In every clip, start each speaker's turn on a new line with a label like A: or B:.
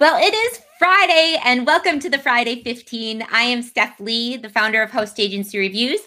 A: Well, it is Friday, and welcome to the Friday 15. I am Steph Lee, the founder of Host Agency Reviews.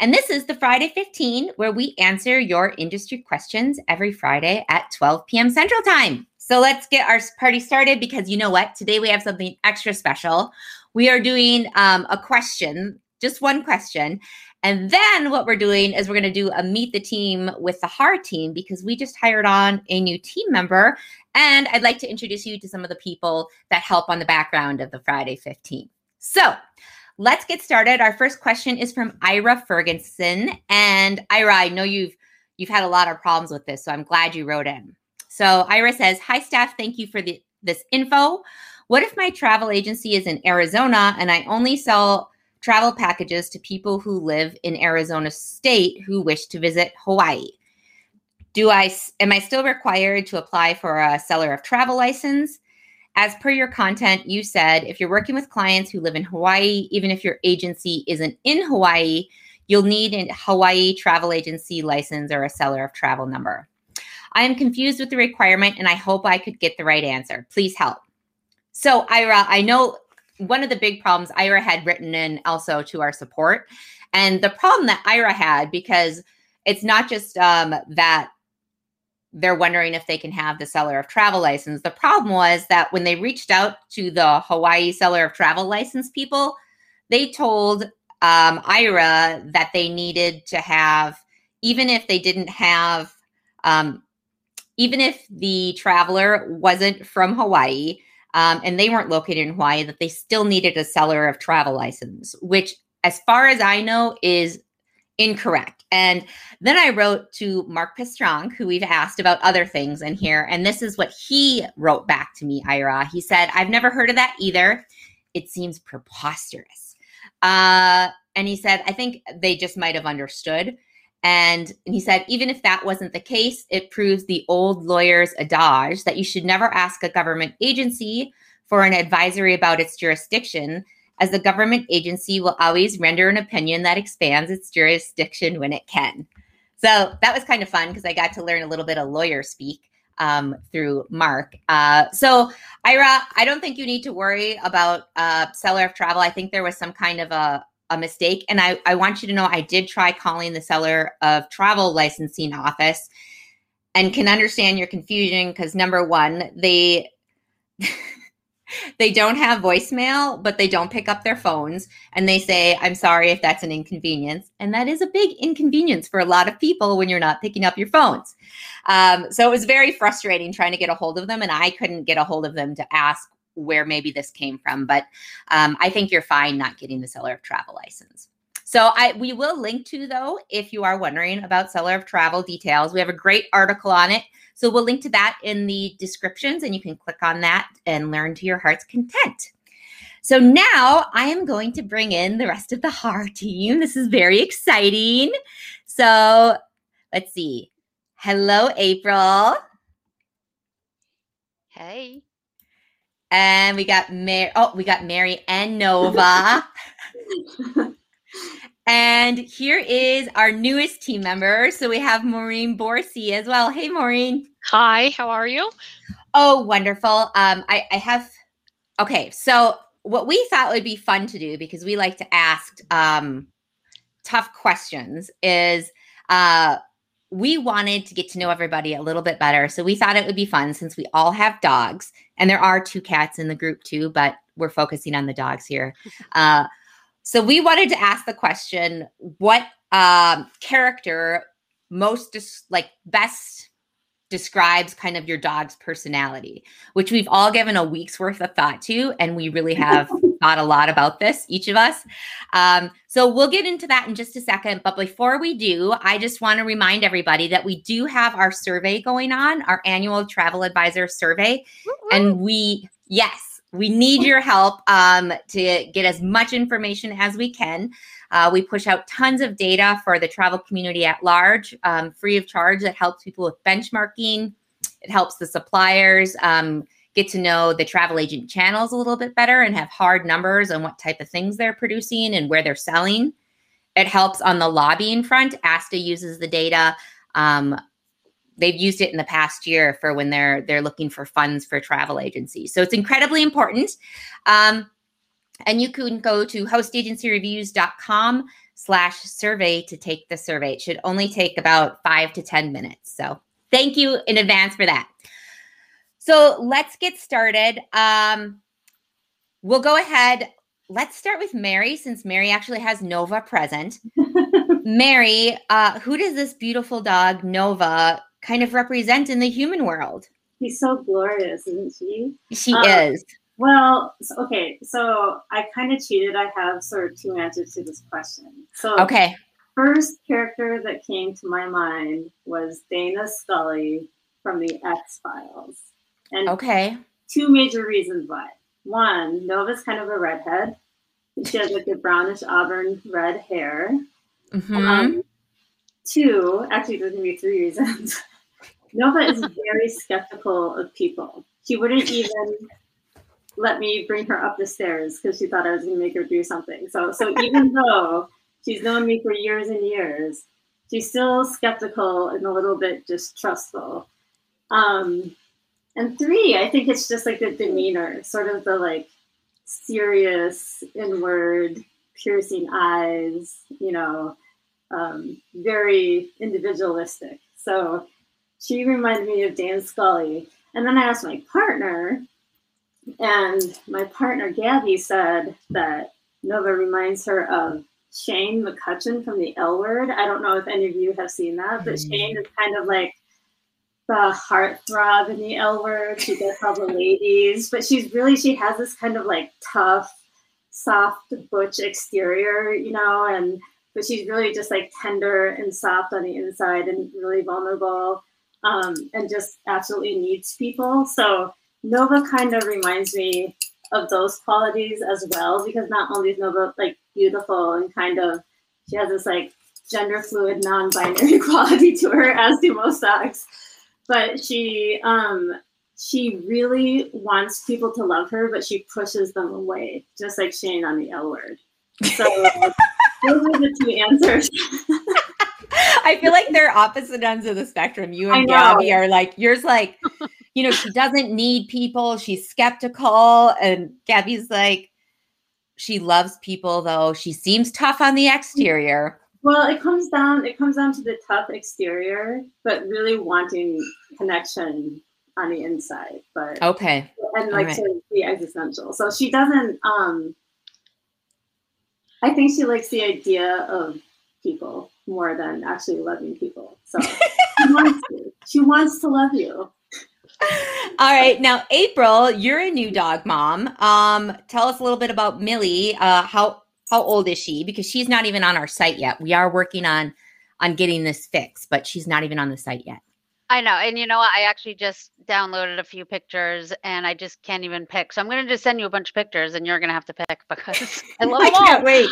A: And this is the Friday 15, where we answer your industry questions every Friday at 12 p.m. Central Time. So let's get our party started because you know what? Today we have something extra special. We are doing um, a question, just one question. And then what we're doing is we're going to do a meet the team with the HAR team because we just hired on a new team member and I'd like to introduce you to some of the people that help on the background of the Friday 15. So let's get started. Our first question is from Ira Ferguson. And Ira, I know you've you've had a lot of problems with this, so I'm glad you wrote in. So Ira says, Hi Steph, thank you for the, this info. What if my travel agency is in Arizona and I only sell travel packages to people who live in Arizona state who wish to visit Hawaii? do I am I still required to apply for a seller of travel license? As per your content, you said if you're working with clients who live in Hawaii, even if your agency isn't in Hawaii, you'll need a Hawaii travel agency license or a seller of travel number. I am confused with the requirement and I hope I could get the right answer. Please help. So, Ira, I know one of the big problems Ira had written in also to our support. And the problem that Ira had, because it's not just um, that they're wondering if they can have the seller of travel license. The problem was that when they reached out to the Hawaii seller of travel license people, they told um, Ira that they needed to have, even if they didn't have, um, even if the traveler wasn't from Hawaii um, and they weren't located in Hawaii, that they still needed a seller of travel license, which, as far as I know, is incorrect. And then I wrote to Mark Pestronk, who we've asked about other things in here. And this is what he wrote back to me, Ira. He said, I've never heard of that either. It seems preposterous. Uh, and he said, I think they just might have understood. And, and he said, even if that wasn't the case, it proves the old lawyer's adage that you should never ask a government agency for an advisory about its jurisdiction as the government agency will always render an opinion that expands its jurisdiction when it can. So that was kind of fun because I got to learn a little bit of lawyer speak um, through Mark. Uh, so, Ira, I don't think you need to worry about uh, seller of travel. I think there was some kind of a, a mistake. And I, I want you to know I did try calling the seller of travel licensing office and can understand your confusion because number one, they. they don't have voicemail, but they don't pick up their phones and they say, I'm sorry if that's an inconvenience. And that is a big inconvenience for a lot of people when you're not picking up your phones. Um, so it was very frustrating trying to get a hold of them, and I couldn't get a hold of them to ask where maybe this came from. But um, I think you're fine not getting the seller of travel license. So I we will link to though if you are wondering about seller of travel details. We have a great article on it so we'll link to that in the descriptions and you can click on that and learn to your heart's content. So now I am going to bring in the rest of the HAR team. This is very exciting. So let's see. Hello, April.
B: Hey.
A: And we got Mary. Oh, we got Mary and Nova. And here is our newest team member. So we have Maureen Borsey as well. Hey, Maureen.
B: Hi, how are you?
A: Oh, wonderful. Um, I, I have, okay. So what we thought would be fun to do because we like to ask um, tough questions is uh, we wanted to get to know everybody a little bit better. So we thought it would be fun since we all have dogs and there are two cats in the group too, but we're focusing on the dogs here. Uh, so we wanted to ask the question what um, character most dis- like best describes kind of your dog's personality, which we've all given a week's worth of thought to. And we really have thought a lot about this, each of us. Um, so we'll get into that in just a second. But before we do, I just want to remind everybody that we do have our survey going on, our annual travel advisor survey. And we, yes, we need your help um, to get as much information as we can. Uh, we push out tons of data for the travel community at large, um, free of charge, that helps people with benchmarking. It helps the suppliers um, get to know the travel agent channels a little bit better and have hard numbers on what type of things they're producing and where they're selling. It helps on the lobbying front. ASTA uses the data um, they've used it in the past year for when they're they're looking for funds for travel agencies. So it's incredibly important. Um, and you can go to hostagencyreviews.com slash survey to take the survey. It should only take about five to 10 minutes. So thank you in advance for that. So let's get started. Um, we'll go ahead. Let's start with Mary, since Mary actually has Nova present. Mary, uh, who does this beautiful dog, Nova, kind of represent in the human world?
B: He's so glorious, isn't she?
A: She um, is.
B: Well, okay, so I kind of cheated. I have sort of two answers to this question. So,
A: okay,
B: first character that came to my mind was Dana Scully from the X Files,
A: and okay,
B: two major reasons why. One, Nova's kind of a redhead. She has like a brownish auburn red hair. Mm-hmm. Um, two, actually, there's gonna be three reasons. Nova is very skeptical of people. She wouldn't even let me bring her up the stairs because she thought I was going to make her do something. So, so even though she's known me for years and years, she's still skeptical and a little bit distrustful. Um, and three, I think it's just like the demeanor, sort of the like serious, inward, piercing eyes, you know, um, very individualistic. So she reminded me of Dana Scully. And then I asked my partner, and my partner Gabby said that Nova reminds her of Shane McCutcheon from the L Word. I don't know if any of you have seen that, but mm-hmm. Shane is kind of like the heartthrob in the L Word. She all the ladies, but she's really she has this kind of like tough, soft butch exterior, you know, and but she's really just like tender and soft on the inside and really vulnerable, um, and just absolutely needs people. So Nova kind of reminds me of those qualities as well because not only is Nova like beautiful and kind of she has this like gender fluid non-binary quality to her as do most dogs but she um she really wants people to love her but she pushes them away just like Shane on the L word so those are the two answers
A: I feel like they're opposite ends of the spectrum. You and Gabby are like, yours like you know, she doesn't need people. She's skeptical. And Gabby's like, she loves people though. She seems tough on the exterior.
B: Well, it comes down it comes down to the tough exterior, but really wanting connection on the inside. But
A: okay.
B: And like right. to be existential. So she doesn't um I think she likes the idea of people more than actually loving people. So she wants to. She wants to love you.
A: All right. Now, April, you're a new dog mom. Um, tell us a little bit about Millie. Uh, how how old is she? Because she's not even on our site yet. We are working on on getting this fixed, but she's not even on the site yet.
C: I know. And you know what? I actually just downloaded a few pictures and I just can't even pick. So I'm going to just send you a bunch of pictures and you're going to have to pick because I love
A: I can't wait.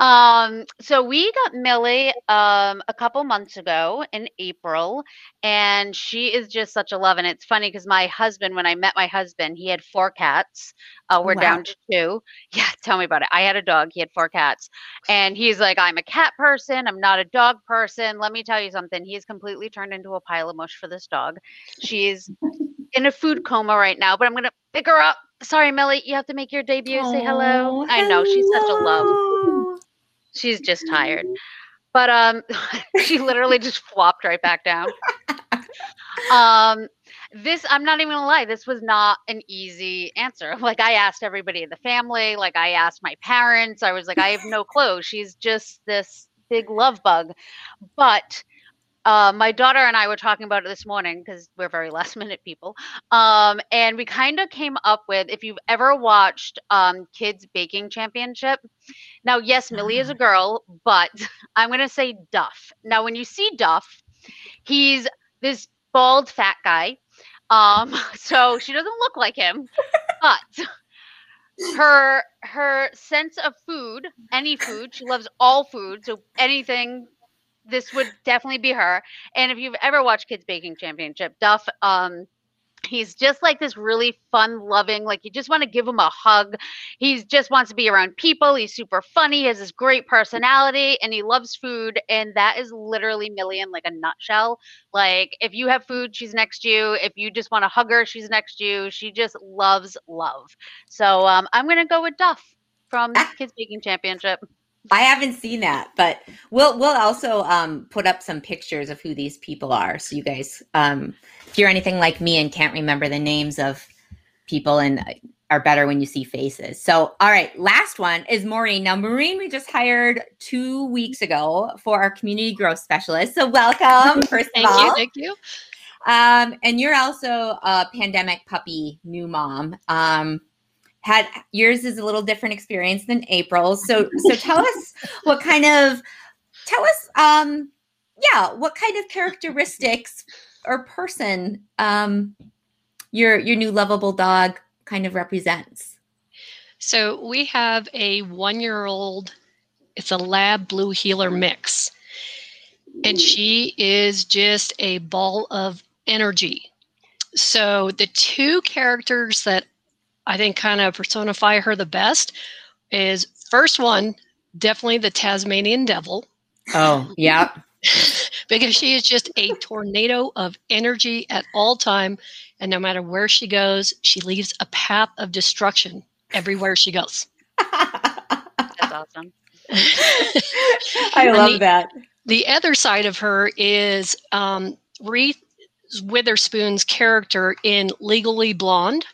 C: Um, so we got Millie um a couple months ago in April, and she is just such a love. And it's funny because my husband, when I met my husband, he had four cats. Uh, we're wow. down to two. Yeah, tell me about it. I had a dog. He had four cats, and he's like, "I'm a cat person. I'm not a dog person." Let me tell you something. He's completely turned into a pile of mush for this dog. She's in a food coma right now, but I'm gonna pick her up. Sorry, Millie, you have to make your debut. Say hello. I know she's such a love. She's just tired. But um she literally just flopped right back down. um this I'm not even gonna lie, this was not an easy answer. Like I asked everybody in the family, like I asked my parents, I was like, I have no clue. She's just this big love bug. But uh, my daughter and I were talking about it this morning because we're very last minute people. Um, and we kind of came up with if you've ever watched um, Kids Baking Championship. Now, yes, Millie is a uh-huh. girl, but I'm going to say Duff. Now, when you see Duff, he's this bald fat guy. Um, so she doesn't look like him, but her her sense of food, any food, she loves all food. So anything this would definitely be her. And if you've ever watched Kids Baking Championship, Duff um, He's just like this really fun loving, like you just want to give him a hug. He just wants to be around people. He's super funny. He has this great personality and he loves food. And that is literally Millie in like a nutshell. Like if you have food, she's next to you. If you just want to hug her, she's next to you. She just loves love. So um, I'm going to go with Duff from Kids Baking Championship.
A: I haven't seen that, but we'll we'll also um, put up some pictures of who these people are, so you guys, um, if you're anything like me and can't remember the names of people and are better when you see faces. So, all right, last one is Maureen. Now, Maureen, we just hired two weeks ago for our community growth specialist. So, welcome first
D: thank
A: of all.
D: You, thank you.
A: Um, and you're also a pandemic puppy new mom. Um, had yours is a little different experience than April's. So so tell us what kind of tell us um yeah, what kind of characteristics or person um your your new lovable dog kind of represents.
D: So we have a 1-year-old it's a lab blue heeler mix. And she is just a ball of energy. So the two characters that I think kind of personify her the best is first one, definitely the Tasmanian devil.
A: Oh, yeah.
D: because she is just a tornado of energy at all time and no matter where she goes, she leaves a path of destruction everywhere she goes.
C: That's awesome.
A: I love the, that.
D: The other side of her is um, Reese Witherspoon's character in Legally Blonde.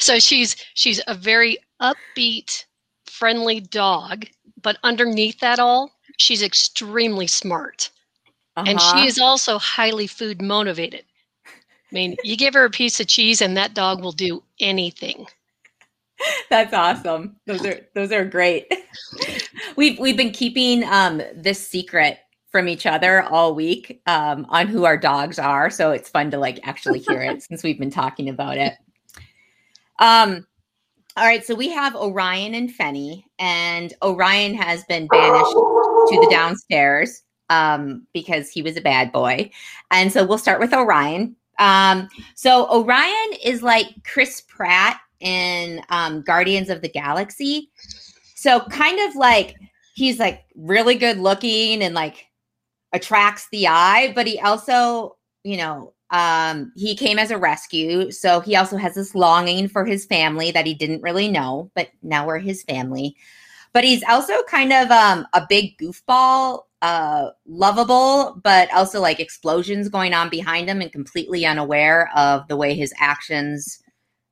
D: So she's she's a very upbeat, friendly dog, but underneath that all, she's extremely smart. Uh-huh. And she uh-huh. is also highly food motivated. I mean, you give her a piece of cheese and that dog will do anything.
A: That's awesome. Those are those are great. we've we've been keeping um this secret from each other all week um on who our dogs are, so it's fun to like actually hear it since we've been talking about it. Um, all right, so we have Orion and Fenny, and Orion has been banished to the downstairs um, because he was a bad boy. And so we'll start with Orion. Um, so Orion is like Chris Pratt in um, Guardians of the Galaxy. So kind of like he's like really good looking and like attracts the eye, but he also, you know, um, he came as a rescue. So he also has this longing for his family that he didn't really know, but now we're his family. But he's also kind of um, a big goofball, uh, lovable, but also like explosions going on behind him and completely unaware of the way his actions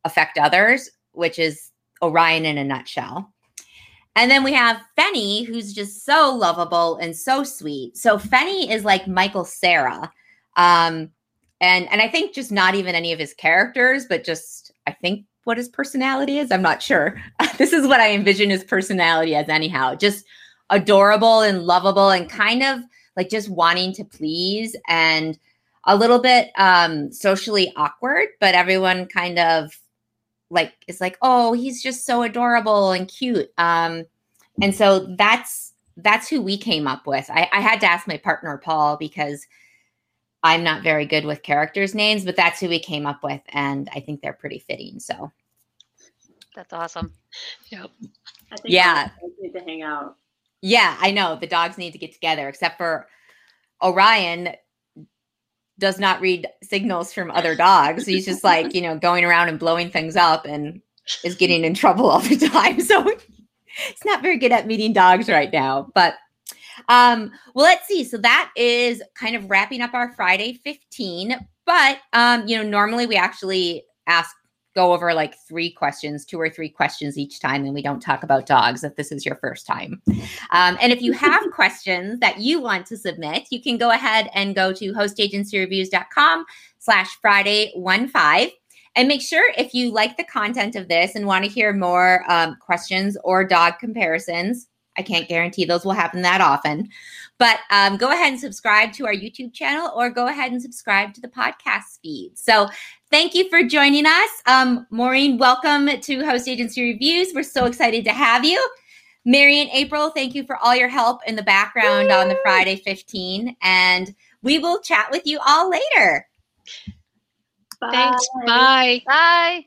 A: affect others, which is Orion in a nutshell. And then we have Fenny, who's just so lovable and so sweet. So Fenny is like Michael Cera. Um, and and I think just not even any of his characters, but just I think what his personality is. I'm not sure. this is what I envision his personality as, anyhow. Just adorable and lovable, and kind of like just wanting to please, and a little bit um, socially awkward, but everyone kind of like is like, oh, he's just so adorable and cute. Um, and so that's that's who we came up with. I, I had to ask my partner Paul because I'm not very good with characters' names, but that's who we came up with, and I think they're pretty fitting. So
C: that's awesome.
D: Yep.
B: I think yeah. need to hang out.
A: Yeah, I know the dogs need to get together, except for Orion does not read signals from other dogs. He's just like, you know, going around and blowing things up and is getting in trouble all the time. So he's not very good at meeting dogs right now. But um, well, let's see. So that is kind of wrapping up our Friday 15. But um, you know, normally we actually ask go over like three questions, two or three questions each time, and we don't talk about dogs if this is your first time. Um, and if you have questions that you want to submit, you can go ahead and go to hostagencyreviews.com slash Friday one five. And make sure if you like the content of this and want to hear more um, questions or dog comparisons, I can't guarantee those will happen that often. But um, go ahead and subscribe to our YouTube channel or go ahead and subscribe to the podcast feed. So thank you for joining us. Um, Maureen, welcome to Host Agency Reviews. We're so excited to have you. Mary and April, thank you for all your help in the background Woo! on the Friday 15. And we will chat with you all later.
B: Bye.
D: Thanks. Bye.
C: Bye.